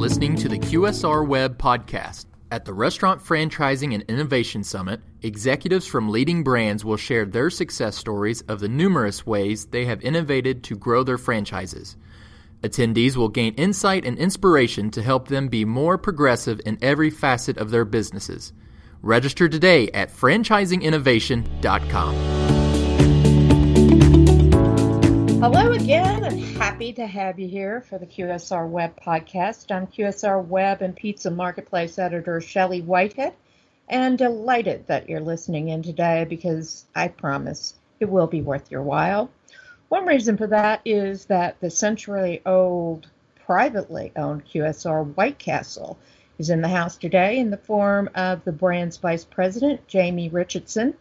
listening to the QSR Web podcast. At the Restaurant Franchising and Innovation Summit, executives from leading brands will share their success stories of the numerous ways they have innovated to grow their franchises. Attendees will gain insight and inspiration to help them be more progressive in every facet of their businesses. Register today at franchisinginnovation.com. Hello again, and happy to have you here for the QSR Web podcast. I'm QSR Web and Pizza Marketplace editor Shelley Whitehead, and delighted that you're listening in today because I promise it will be worth your while. One reason for that is that the century old, privately owned QSR White Castle is in the house today in the form of the brand's vice president, Jamie Richardson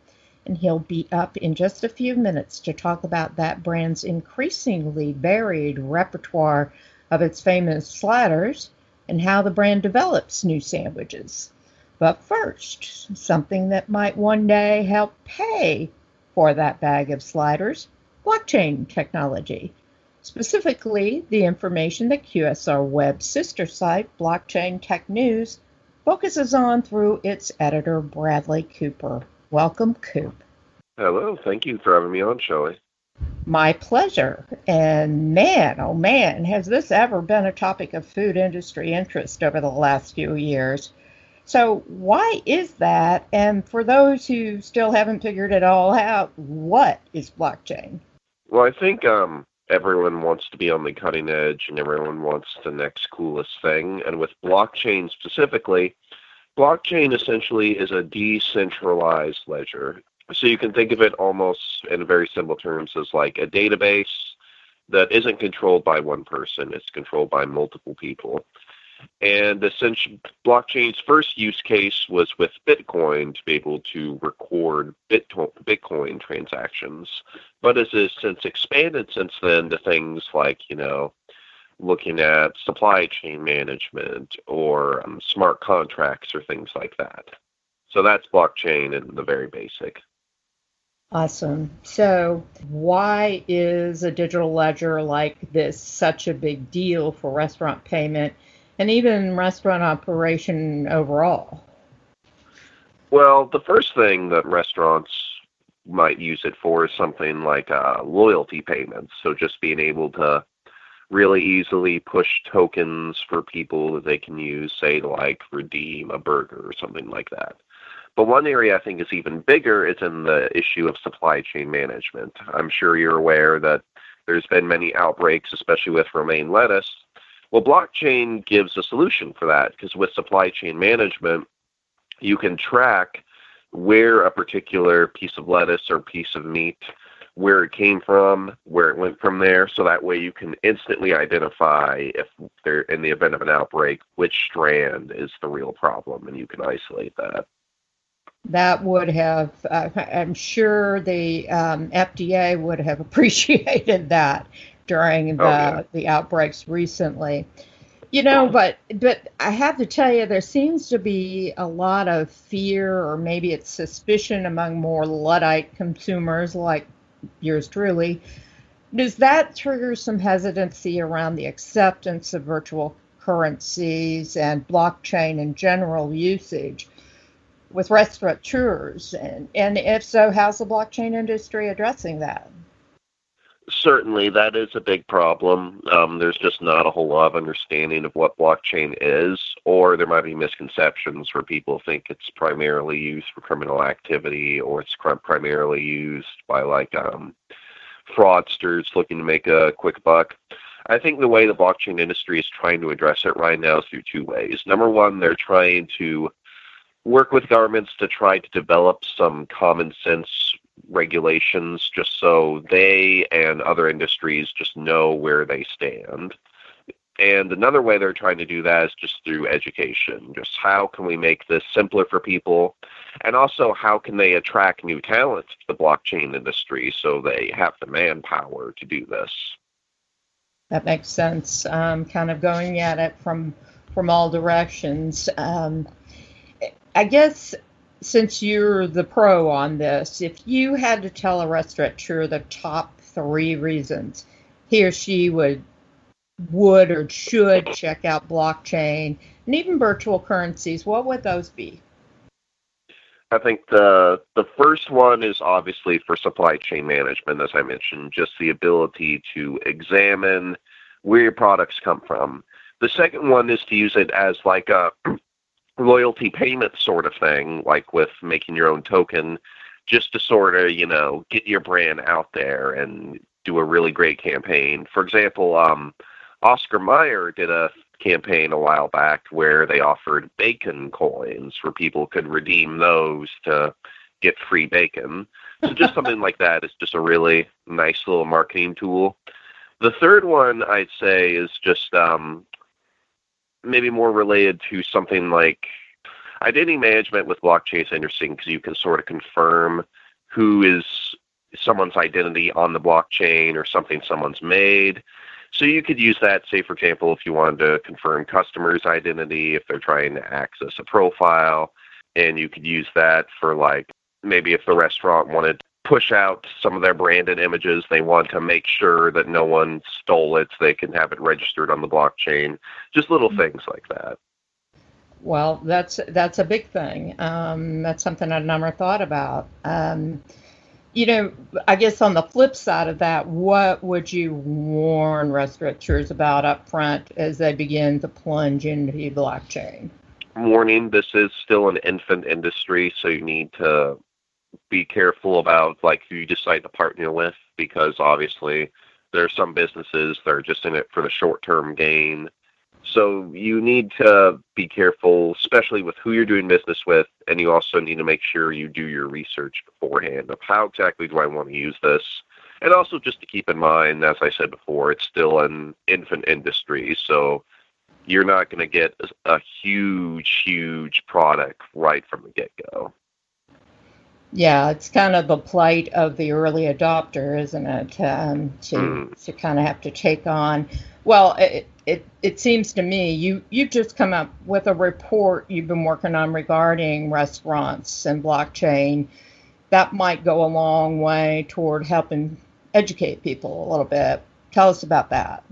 and he'll be up in just a few minutes to talk about that brand's increasingly varied repertoire of its famous sliders and how the brand develops new sandwiches. But first, something that might one day help pay for that bag of sliders blockchain technology. Specifically, the information that QSR Web sister site, Blockchain Tech News, focuses on through its editor, Bradley Cooper. Welcome, Coop. Hello. Thank you for having me on, Shelley. My pleasure. And man, oh man, has this ever been a topic of food industry interest over the last few years? So, why is that? And for those who still haven't figured it all out, what is blockchain? Well, I think um, everyone wants to be on the cutting edge and everyone wants the next coolest thing. And with blockchain specifically, blockchain essentially is a decentralized ledger. So you can think of it almost in very simple terms as like a database that isn't controlled by one person, it's controlled by multiple people. And essentially, blockchain's first use case was with Bitcoin to be able to record Bitcoin transactions. But it has since expanded since then to things like, you know, looking at supply chain management or um, smart contracts or things like that. So that's blockchain in the very basic. Awesome. So, why is a digital ledger like this such a big deal for restaurant payment and even restaurant operation overall? Well, the first thing that restaurants might use it for is something like uh, loyalty payments. So, just being able to really easily push tokens for people that they can use, say, to like redeem a burger or something like that. But one area I think is even bigger is in the issue of supply chain management. I'm sure you're aware that there's been many outbreaks, especially with romaine lettuce. Well, blockchain gives a solution for that because with supply chain management, you can track where a particular piece of lettuce or piece of meat where it came from, where it went from there, so that way you can instantly identify if there, in the event of an outbreak, which strand is the real problem, and you can isolate that. That would have, uh, I'm sure the um, FDA would have appreciated that during the, oh, yeah. the outbreaks recently. You know, but but I have to tell you, there seems to be a lot of fear, or maybe it's suspicion among more luddite consumers like yours truly. Does that trigger some hesitancy around the acceptance of virtual currencies and blockchain in general usage with restaurateurs? And, and if so, how's the blockchain industry addressing that? Certainly, that is a big problem. Um, there's just not a whole lot of understanding of what blockchain is, or there might be misconceptions where people think it's primarily used for criminal activity, or it's primarily used by like um, fraudsters looking to make a quick buck. I think the way the blockchain industry is trying to address it right now is through two ways. Number one, they're trying to work with governments to try to develop some common sense regulations just so they and other industries just know where they stand. And another way they're trying to do that is just through education. Just how can we make this simpler for people? And also, how can they attract new talent to the blockchain industry so they have the manpower to do this? That makes sense. Um, kind of going at it from from all directions. Um, I guess since you're the pro on this, if you had to tell a restaurateur the top three reasons he or she would would or should check out blockchain and even virtual currencies, what would those be? I think the the first one is obviously for supply chain management, as I mentioned, just the ability to examine where your products come from. The second one is to use it as like a loyalty payment sort of thing, like with making your own token, just to sort of, you know, get your brand out there and do a really great campaign. For example, um, Oscar Mayer did a campaign a while back where they offered bacon coins where people could redeem those to get free bacon. So just something like that is just a really nice little marketing tool. The third one I'd say is just um, maybe more related to something like identity management with blockchain is interesting because you can sort of confirm who is someone's identity on the blockchain or something someone's made. So you could use that, say, for example, if you wanted to confirm customers' identity, if they're trying to access a profile, and you could use that for like maybe if the restaurant wanted push out some of their branded images, they want to make sure that no one stole it, so they can have it registered on the blockchain. Just little mm-hmm. things like that. Well, that's that's a big thing. Um, that's something I'd never thought about. Um, you know, I guess on the flip side of that, what would you warn restaurateurs about up front as they begin to plunge into blockchain? Warning: This is still an infant industry, so you need to be careful about like who you decide to partner with, because obviously there are some businesses that are just in it for the short-term gain so you need to be careful, especially with who you're doing business with, and you also need to make sure you do your research beforehand of how exactly do I want to use this. And also just to keep in mind, as I said before, it's still an infant industry, so you're not going to get a huge, huge product right from the get-go. Yeah, it's kind of the plight of the early adopter, isn't it? Um, to mm. to kind of have to take on. Well, it, it it seems to me you you've just come up with a report you've been working on regarding restaurants and blockchain. That might go a long way toward helping educate people a little bit. Tell us about that.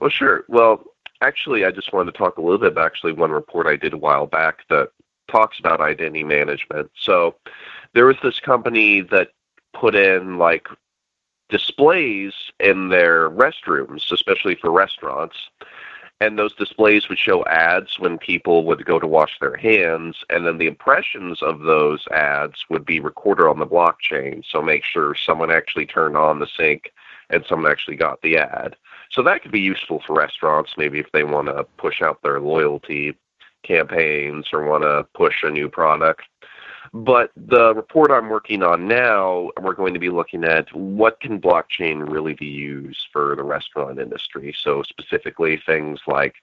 Well, sure. Well, actually, I just wanted to talk a little bit about actually one report I did a while back that talks about identity management. So there was this company that put in like displays in their restrooms, especially for restaurants. And those displays would show ads when people would go to wash their hands, and then the impressions of those ads would be recorded on the blockchain. So make sure someone actually turned on the sink and someone actually got the ad. So that could be useful for restaurants, maybe if they want to push out their loyalty campaigns or want to push a new product. But the report I'm working on now, we're going to be looking at what can blockchain really be used for the restaurant industry. So specifically things like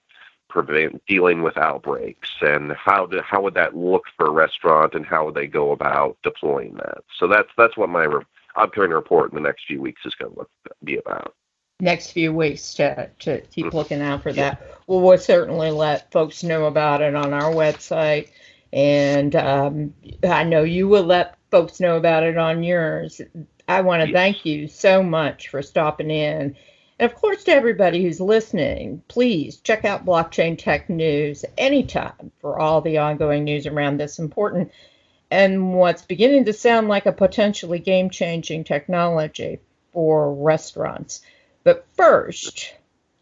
prevent dealing with outbreaks and how do, how would that look for a restaurant and how would they go about deploying that. So that's that's what my re- upcoming report in the next few weeks is going to look, be about next few weeks to, to keep looking out for that. Well, we'll certainly let folks know about it on our website. And um, I know you will let folks know about it on yours. I want to yes. thank you so much for stopping in. And of course, to everybody who's listening, please check out Blockchain Tech News anytime for all the ongoing news around this important and what's beginning to sound like a potentially game changing technology for restaurants. But first,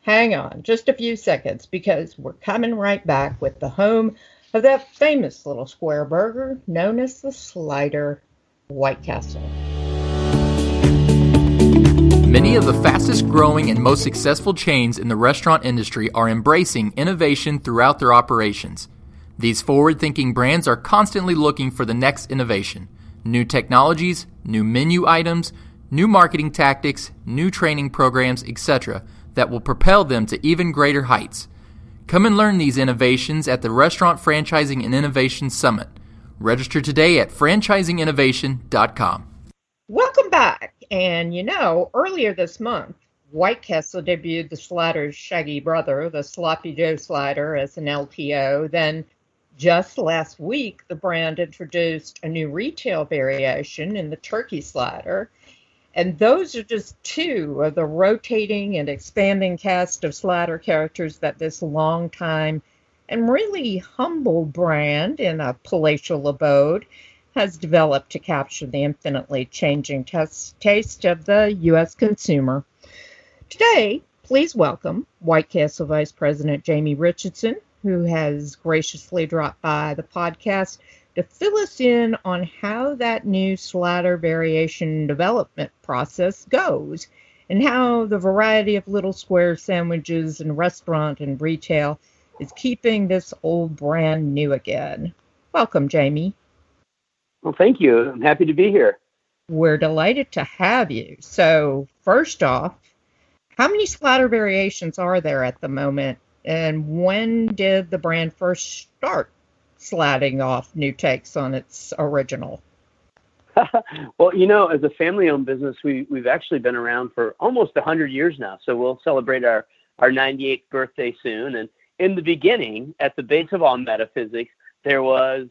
hang on just a few seconds because we're coming right back with the home of that famous little square burger known as the Slider White Castle. Many of the fastest growing and most successful chains in the restaurant industry are embracing innovation throughout their operations. These forward thinking brands are constantly looking for the next innovation, new technologies, new menu items, new marketing tactics, new training programs, etc., that will propel them to even greater heights. Come and learn these innovations at the Restaurant Franchising and Innovation Summit. Register today at franchisinginnovation.com. Welcome back. And you know, earlier this month, White Castle debuted the Slider's shaggy brother, the Sloppy Joe Slider, as an LTO. Then, just last week, the brand introduced a new retail variation in the Turkey Slider. And those are just two of the rotating and expanding cast of slider characters that this long time and really humble brand in a palatial abode has developed to capture the infinitely changing taste of the U.S. consumer. Today, please welcome White Castle Vice President Jamie Richardson, who has graciously dropped by the podcast to fill us in on how that new slider variation development process goes and how the variety of little square sandwiches in restaurant and retail is keeping this old brand new again. Welcome, Jamie. Well, thank you. I'm happy to be here. We're delighted to have you. So, first off, how many slider variations are there at the moment? And when did the brand first start sliding off new takes on its original? well, you know, as a family owned business, we, we've actually been around for almost 100 years now. So, we'll celebrate our, our 98th birthday soon. And in the beginning, at the base of all metaphysics, there was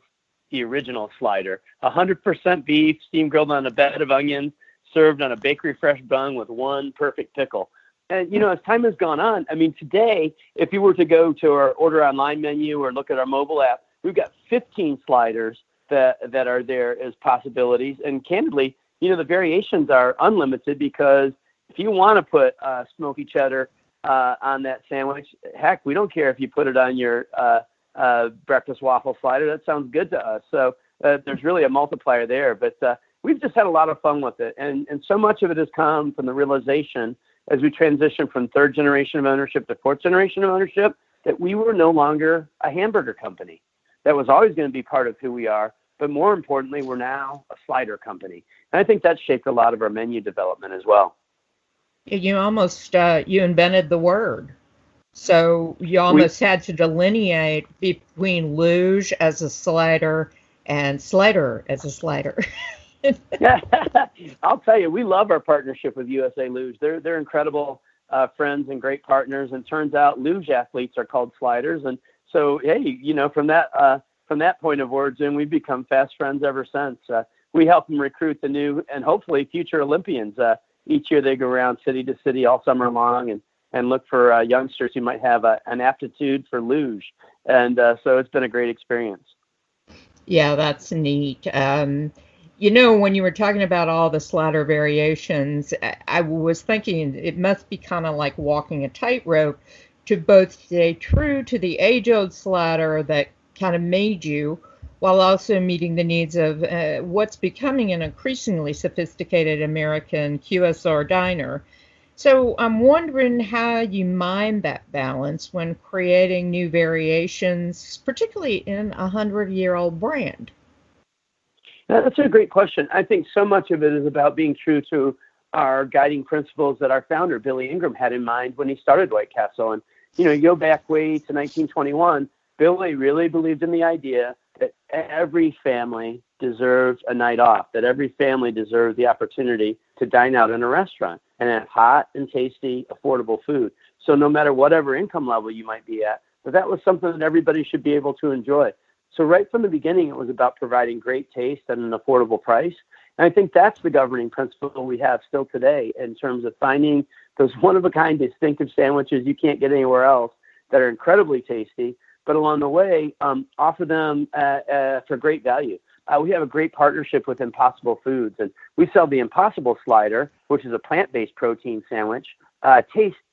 the original slider 100% beef, steam grilled on a bed of onions, served on a bakery fresh bun with one perfect pickle. And, you know, as time has gone on, I mean, today, if you were to go to our order online menu or look at our mobile app, we've got 15 sliders that, that are there as possibilities. And candidly, you know, the variations are unlimited because if you want to put uh, smoky cheddar uh, on that sandwich. Heck, we don't care if you put it on your uh, uh, breakfast waffle slider. That sounds good to us. So uh, there's really a multiplier there. But uh, we've just had a lot of fun with it, and and so much of it has come from the realization as we transitioned from third generation of ownership to fourth generation of ownership that we were no longer a hamburger company. That was always going to be part of who we are. But more importantly, we're now a slider company. And I think that shaped a lot of our menu development as well you almost uh, you invented the word so you almost we, had to delineate between luge as a slider and slider as a slider yeah i'll tell you we love our partnership with usa luge they're they're incredible uh, friends and great partners and turns out luge athletes are called sliders and so hey you know from that uh, from that point of origin we've become fast friends ever since uh, we help them recruit the new and hopefully future olympians uh, each year they go around city to city all summer long and and look for uh, youngsters who might have a, an aptitude for luge. And uh, so it's been a great experience. Yeah, that's neat. Um, you know, when you were talking about all the slider variations, I was thinking it must be kind of like walking a tightrope to both stay true to the age old slider that kind of made you while also meeting the needs of uh, what's becoming an increasingly sophisticated American QSR diner. So I'm wondering how you mind that balance when creating new variations, particularly in a hundred year old brand. That's a great question. I think so much of it is about being true to our guiding principles that our founder, Billy Ingram, had in mind when he started White Castle. And, you know, you go back way to 1921, Billy really believed in the idea that every family deserves a night off, that every family deserves the opportunity to dine out in a restaurant and have hot and tasty, affordable food. So no matter whatever income level you might be at, but that was something that everybody should be able to enjoy. So right from the beginning, it was about providing great taste at an affordable price. And I think that's the governing principle we have still today in terms of finding those one of a kind distinctive sandwiches you can't get anywhere else that are incredibly tasty but along the way, um, offer them uh, uh, for great value. Uh, we have a great partnership with Impossible Foods, and we sell the Impossible Slider, which is a plant-based protein sandwich. Uh,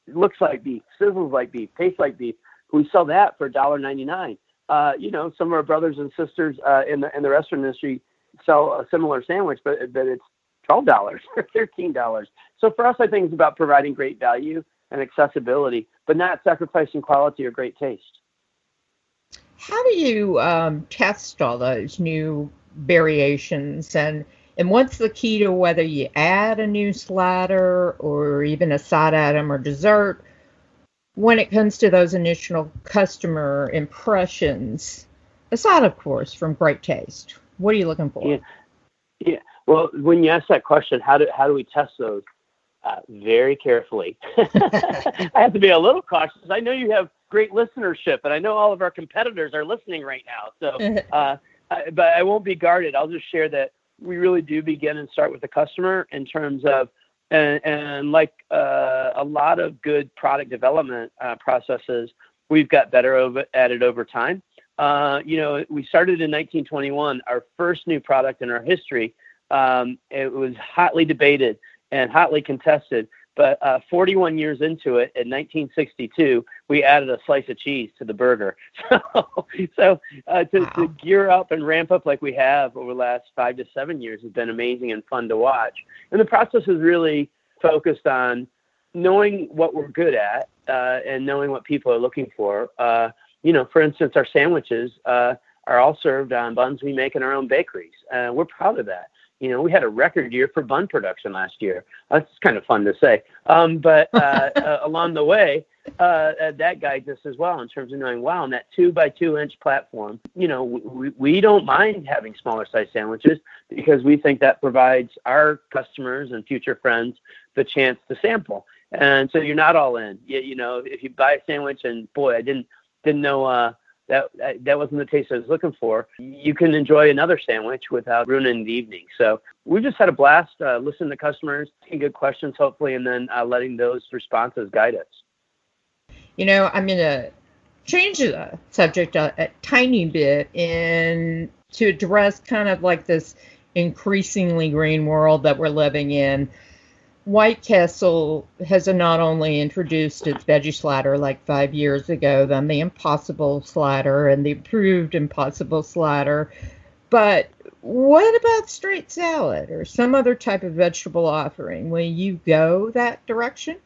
looks like beef, sizzles like beef, tastes like beef. We sell that for $1.99. Uh, you know, some of our brothers and sisters uh, in the in the restaurant industry sell a similar sandwich, but but it's twelve dollars or thirteen dollars. So for us, I think it's about providing great value and accessibility, but not sacrificing quality or great taste. How do you um, test all those new variations and and what's the key to whether you add a new slider or even a side item or dessert when it comes to those initial customer impressions, aside, of course, from great taste? What are you looking for? Yeah, yeah. Well, when you ask that question, how do how do we test those? Uh, very carefully. I have to be a little cautious. I know you have great listenership, and I know all of our competitors are listening right now. So, uh, I, but I won't be guarded. I'll just share that we really do begin and start with the customer in terms of And, and like uh, a lot of good product development uh, processes, we've got better over, at it over time. Uh, you know, we started in 1921. Our first new product in our history. Um, it was hotly debated and hotly contested. But uh, 41 years into it, in 1962, we added a slice of cheese to the burger. So, so uh, to, wow. to gear up and ramp up like we have over the last five to seven years has been amazing and fun to watch. And the process is really focused on knowing what we're good at uh, and knowing what people are looking for. Uh, you know, for instance, our sandwiches uh, are all served on buns we make in our own bakeries. Uh, we're proud of that. You know, we had a record year for bun production last year. That's kind of fun to say. Um, but uh, uh, along the way, uh, uh, that guides us as well in terms of knowing, wow, on that two by two inch platform, you know, we, we don't mind having smaller size sandwiches because we think that provides our customers and future friends the chance to sample. And so you're not all in. You, you know, if you buy a sandwich and boy, I didn't didn't know uh, that that wasn't the taste I was looking for. You can enjoy another sandwich without ruining the evening. So we just had a blast uh, listening to customers, asking good questions, hopefully, and then uh, letting those responses guide us. You know, I'm going to change the subject a, a tiny bit and to address kind of like this increasingly green world that we're living in. White Castle has not only introduced its veggie slider like five years ago, then the Impossible slider and the approved Impossible slider, but what about straight salad or some other type of vegetable offering? Will you go that direction?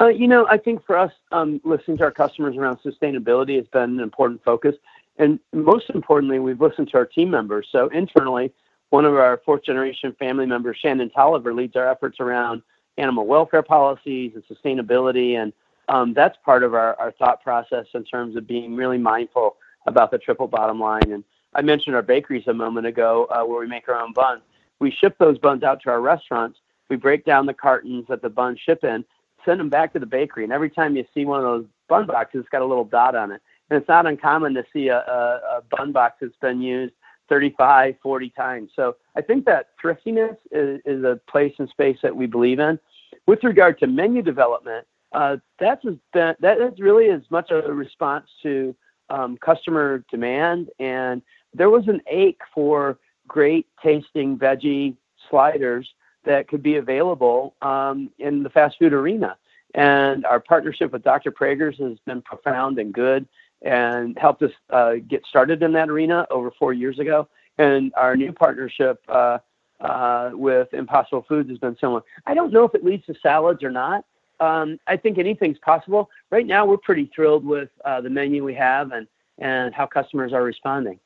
Uh, you know, I think for us, um, listening to our customers around sustainability has been an important focus. And most importantly, we've listened to our team members. So internally, one of our fourth generation family members, Shannon Tolliver, leads our efforts around animal welfare policies and sustainability. And um, that's part of our, our thought process in terms of being really mindful about the triple bottom line. And I mentioned our bakeries a moment ago uh, where we make our own buns. We ship those buns out to our restaurants. We break down the cartons that the buns ship in, send them back to the bakery. And every time you see one of those bun boxes, it's got a little dot on it. And it's not uncommon to see a, a, a bun box that's been used 35, 40 times. So I think that thriftiness is, is a place and space that we believe in. With regard to menu development, uh, that's that is really as much a response to um, customer demand, and there was an ache for great tasting veggie sliders that could be available um, in the fast food arena. And our partnership with Dr. Praeger's has been profound and good and helped us uh, get started in that arena over four years ago. And our new partnership uh, uh, with Impossible Foods has been similar. I don't know if it leads to salads or not. Um, I think anything's possible. Right now, we're pretty thrilled with uh, the menu we have and, and how customers are responding.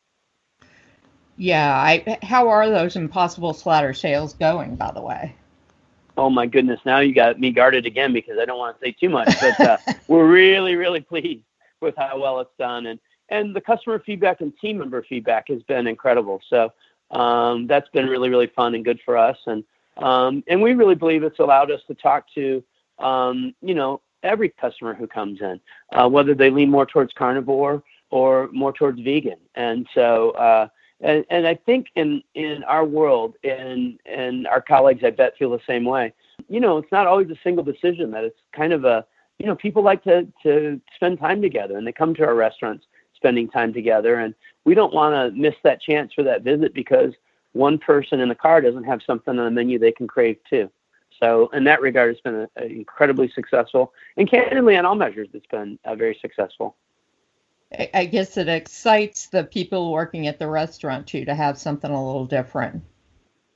Yeah, I, how are those Impossible Slider sales going, by the way? Oh my goodness! Now you got me guarded again because I don't want to say too much, but uh, we're really, really pleased with how well it's done. And and the customer feedback and team member feedback has been incredible. So um, that's been really really fun and good for us. And um, and we really believe it's allowed us to talk to um, you know every customer who comes in, uh, whether they lean more towards carnivore or more towards vegan. And so. Uh, and, and I think in, in our world and, and our colleagues, I bet, feel the same way. You know, it's not always a single decision that it's kind of a, you know, people like to, to spend time together and they come to our restaurants spending time together. And we don't want to miss that chance for that visit because one person in the car doesn't have something on the menu they can crave too. So in that regard, it's been a, a incredibly successful and candidly on all measures, it's been uh, very successful. I guess it excites the people working at the restaurant too to have something a little different.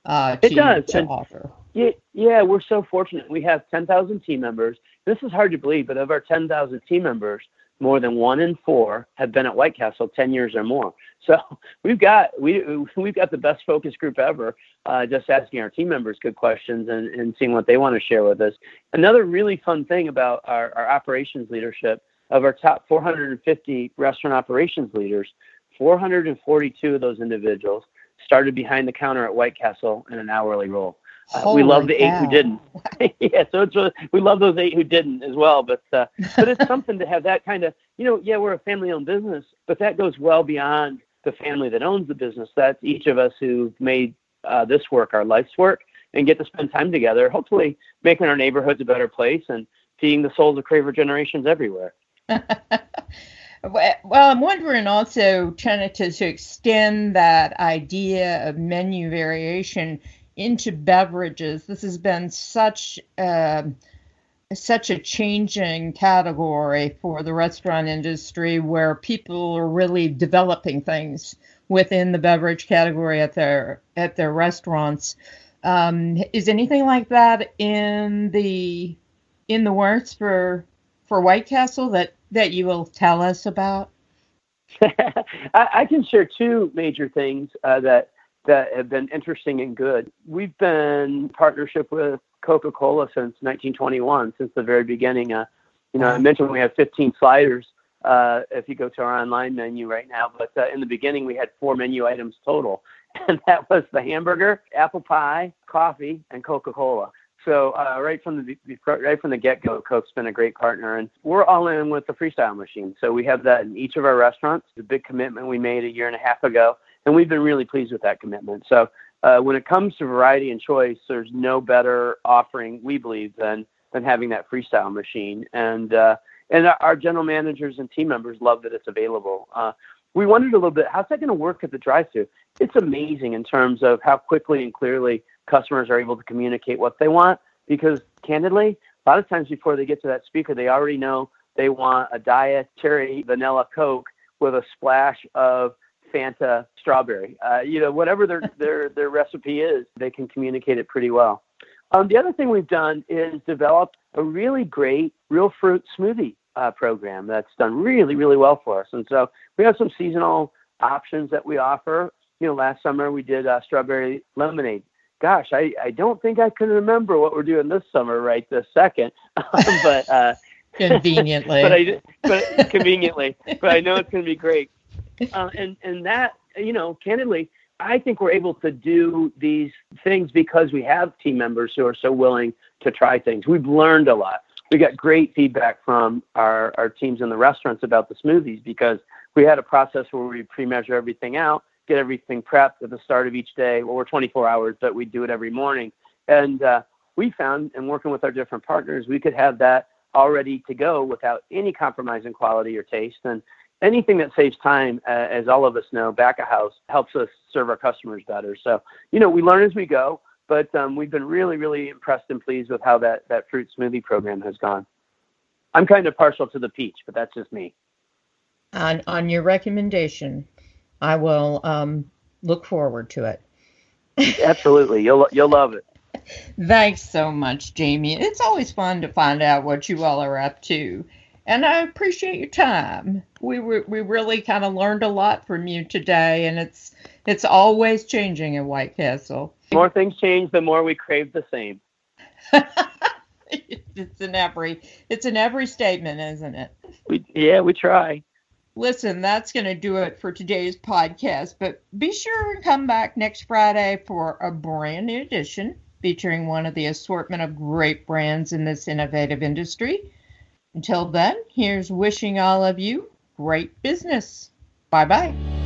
Uh, to, it does to and, offer. Yeah, yeah, we're so fortunate. We have 10,000 team members. This is hard to believe, but of our 10,000 team members, more than one in four have been at White Castle 10 years or more. So we've got we we've got the best focus group ever. Uh, just asking our team members good questions and, and seeing what they want to share with us. Another really fun thing about our, our operations leadership of our top 450 restaurant operations leaders, 442 of those individuals started behind the counter at White Castle in an hourly role. Uh, we love the cow. eight who didn't. yeah, so it's a, we love those eight who didn't as well. But uh, but it's something to have that kind of you know yeah we're a family-owned business, but that goes well beyond the family that owns the business. That's each of us who made uh, this work our life's work, and get to spend time together, hopefully making our neighborhoods a better place and feeding the souls of craver generations everywhere. well, I'm wondering also, to, to extend that idea of menu variation into beverages. This has been such uh, such a changing category for the restaurant industry where people are really developing things within the beverage category at their at their restaurants. Um, is anything like that in the in the works for for White Castle that that you will tell us about? I, I, can share two major things uh, that that have been interesting and good. We've been in partnership with Coca-Cola since 1921, since the very beginning. Uh, you know, I mentioned we have 15 sliders uh, if you go to our online menu right now, but uh, in the beginning we had four menu items total, and that was the hamburger, apple pie, coffee, and Coca-Cola. So uh, right from the right from the get-go, Coke's been a great partner, and we're all in with the freestyle machine. So we have that in each of our restaurants. The big commitment we made a year and a half ago, and we've been really pleased with that commitment. So uh, when it comes to variety and choice, there's no better offering we believe than than having that freestyle machine. And uh, and our general managers and team members love that it's available. Uh, we wondered a little bit, how's that going to work at the drive-through? It's amazing in terms of how quickly and clearly customers are able to communicate what they want. Because candidly, a lot of times before they get to that speaker, they already know they want a diet cherry vanilla Coke with a splash of Fanta strawberry. Uh, you know, whatever their their their recipe is, they can communicate it pretty well. Um, the other thing we've done is develop a really great real fruit smoothie uh, program that's done really really well for us. And so we have some seasonal options that we offer. You know, last summer we did uh, strawberry lemonade. Gosh, I, I don't think I can remember what we're doing this summer right this second, but uh, conveniently. but I but conveniently, but I know it's going to be great uh, and and that you know, candidly, I think we're able to do these things because we have team members who are so willing to try things. We've learned a lot. We got great feedback from our, our teams in the restaurants about the smoothies because we had a process where we pre-measure everything out, get everything prepped at the start of each day. Well, we're 24 hours, but we do it every morning. And uh, we found, in working with our different partners, we could have that all ready to go without any compromise in quality or taste. And anything that saves time, uh, as all of us know, back of house helps us serve our customers better. So, you know, we learn as we go, but um, we've been really, really impressed and pleased with how that, that fruit smoothie program has gone. I'm kind of partial to the peach, but that's just me. On, on your recommendation, I will um, look forward to it. Absolutely. You'll, you'll love it. Thanks so much, Jamie. It's always fun to find out what you all are up to and I appreciate your time. We we, we really kind of learned a lot from you today, and it's it's always changing in White Castle. The more things change, the more we crave the same. it's in every it's in every statement, isn't it? We yeah, we try. Listen, that's going to do it for today's podcast, but be sure and come back next Friday for a brand new edition featuring one of the assortment of great brands in this innovative industry. Until then, here's wishing all of you great business. Bye bye.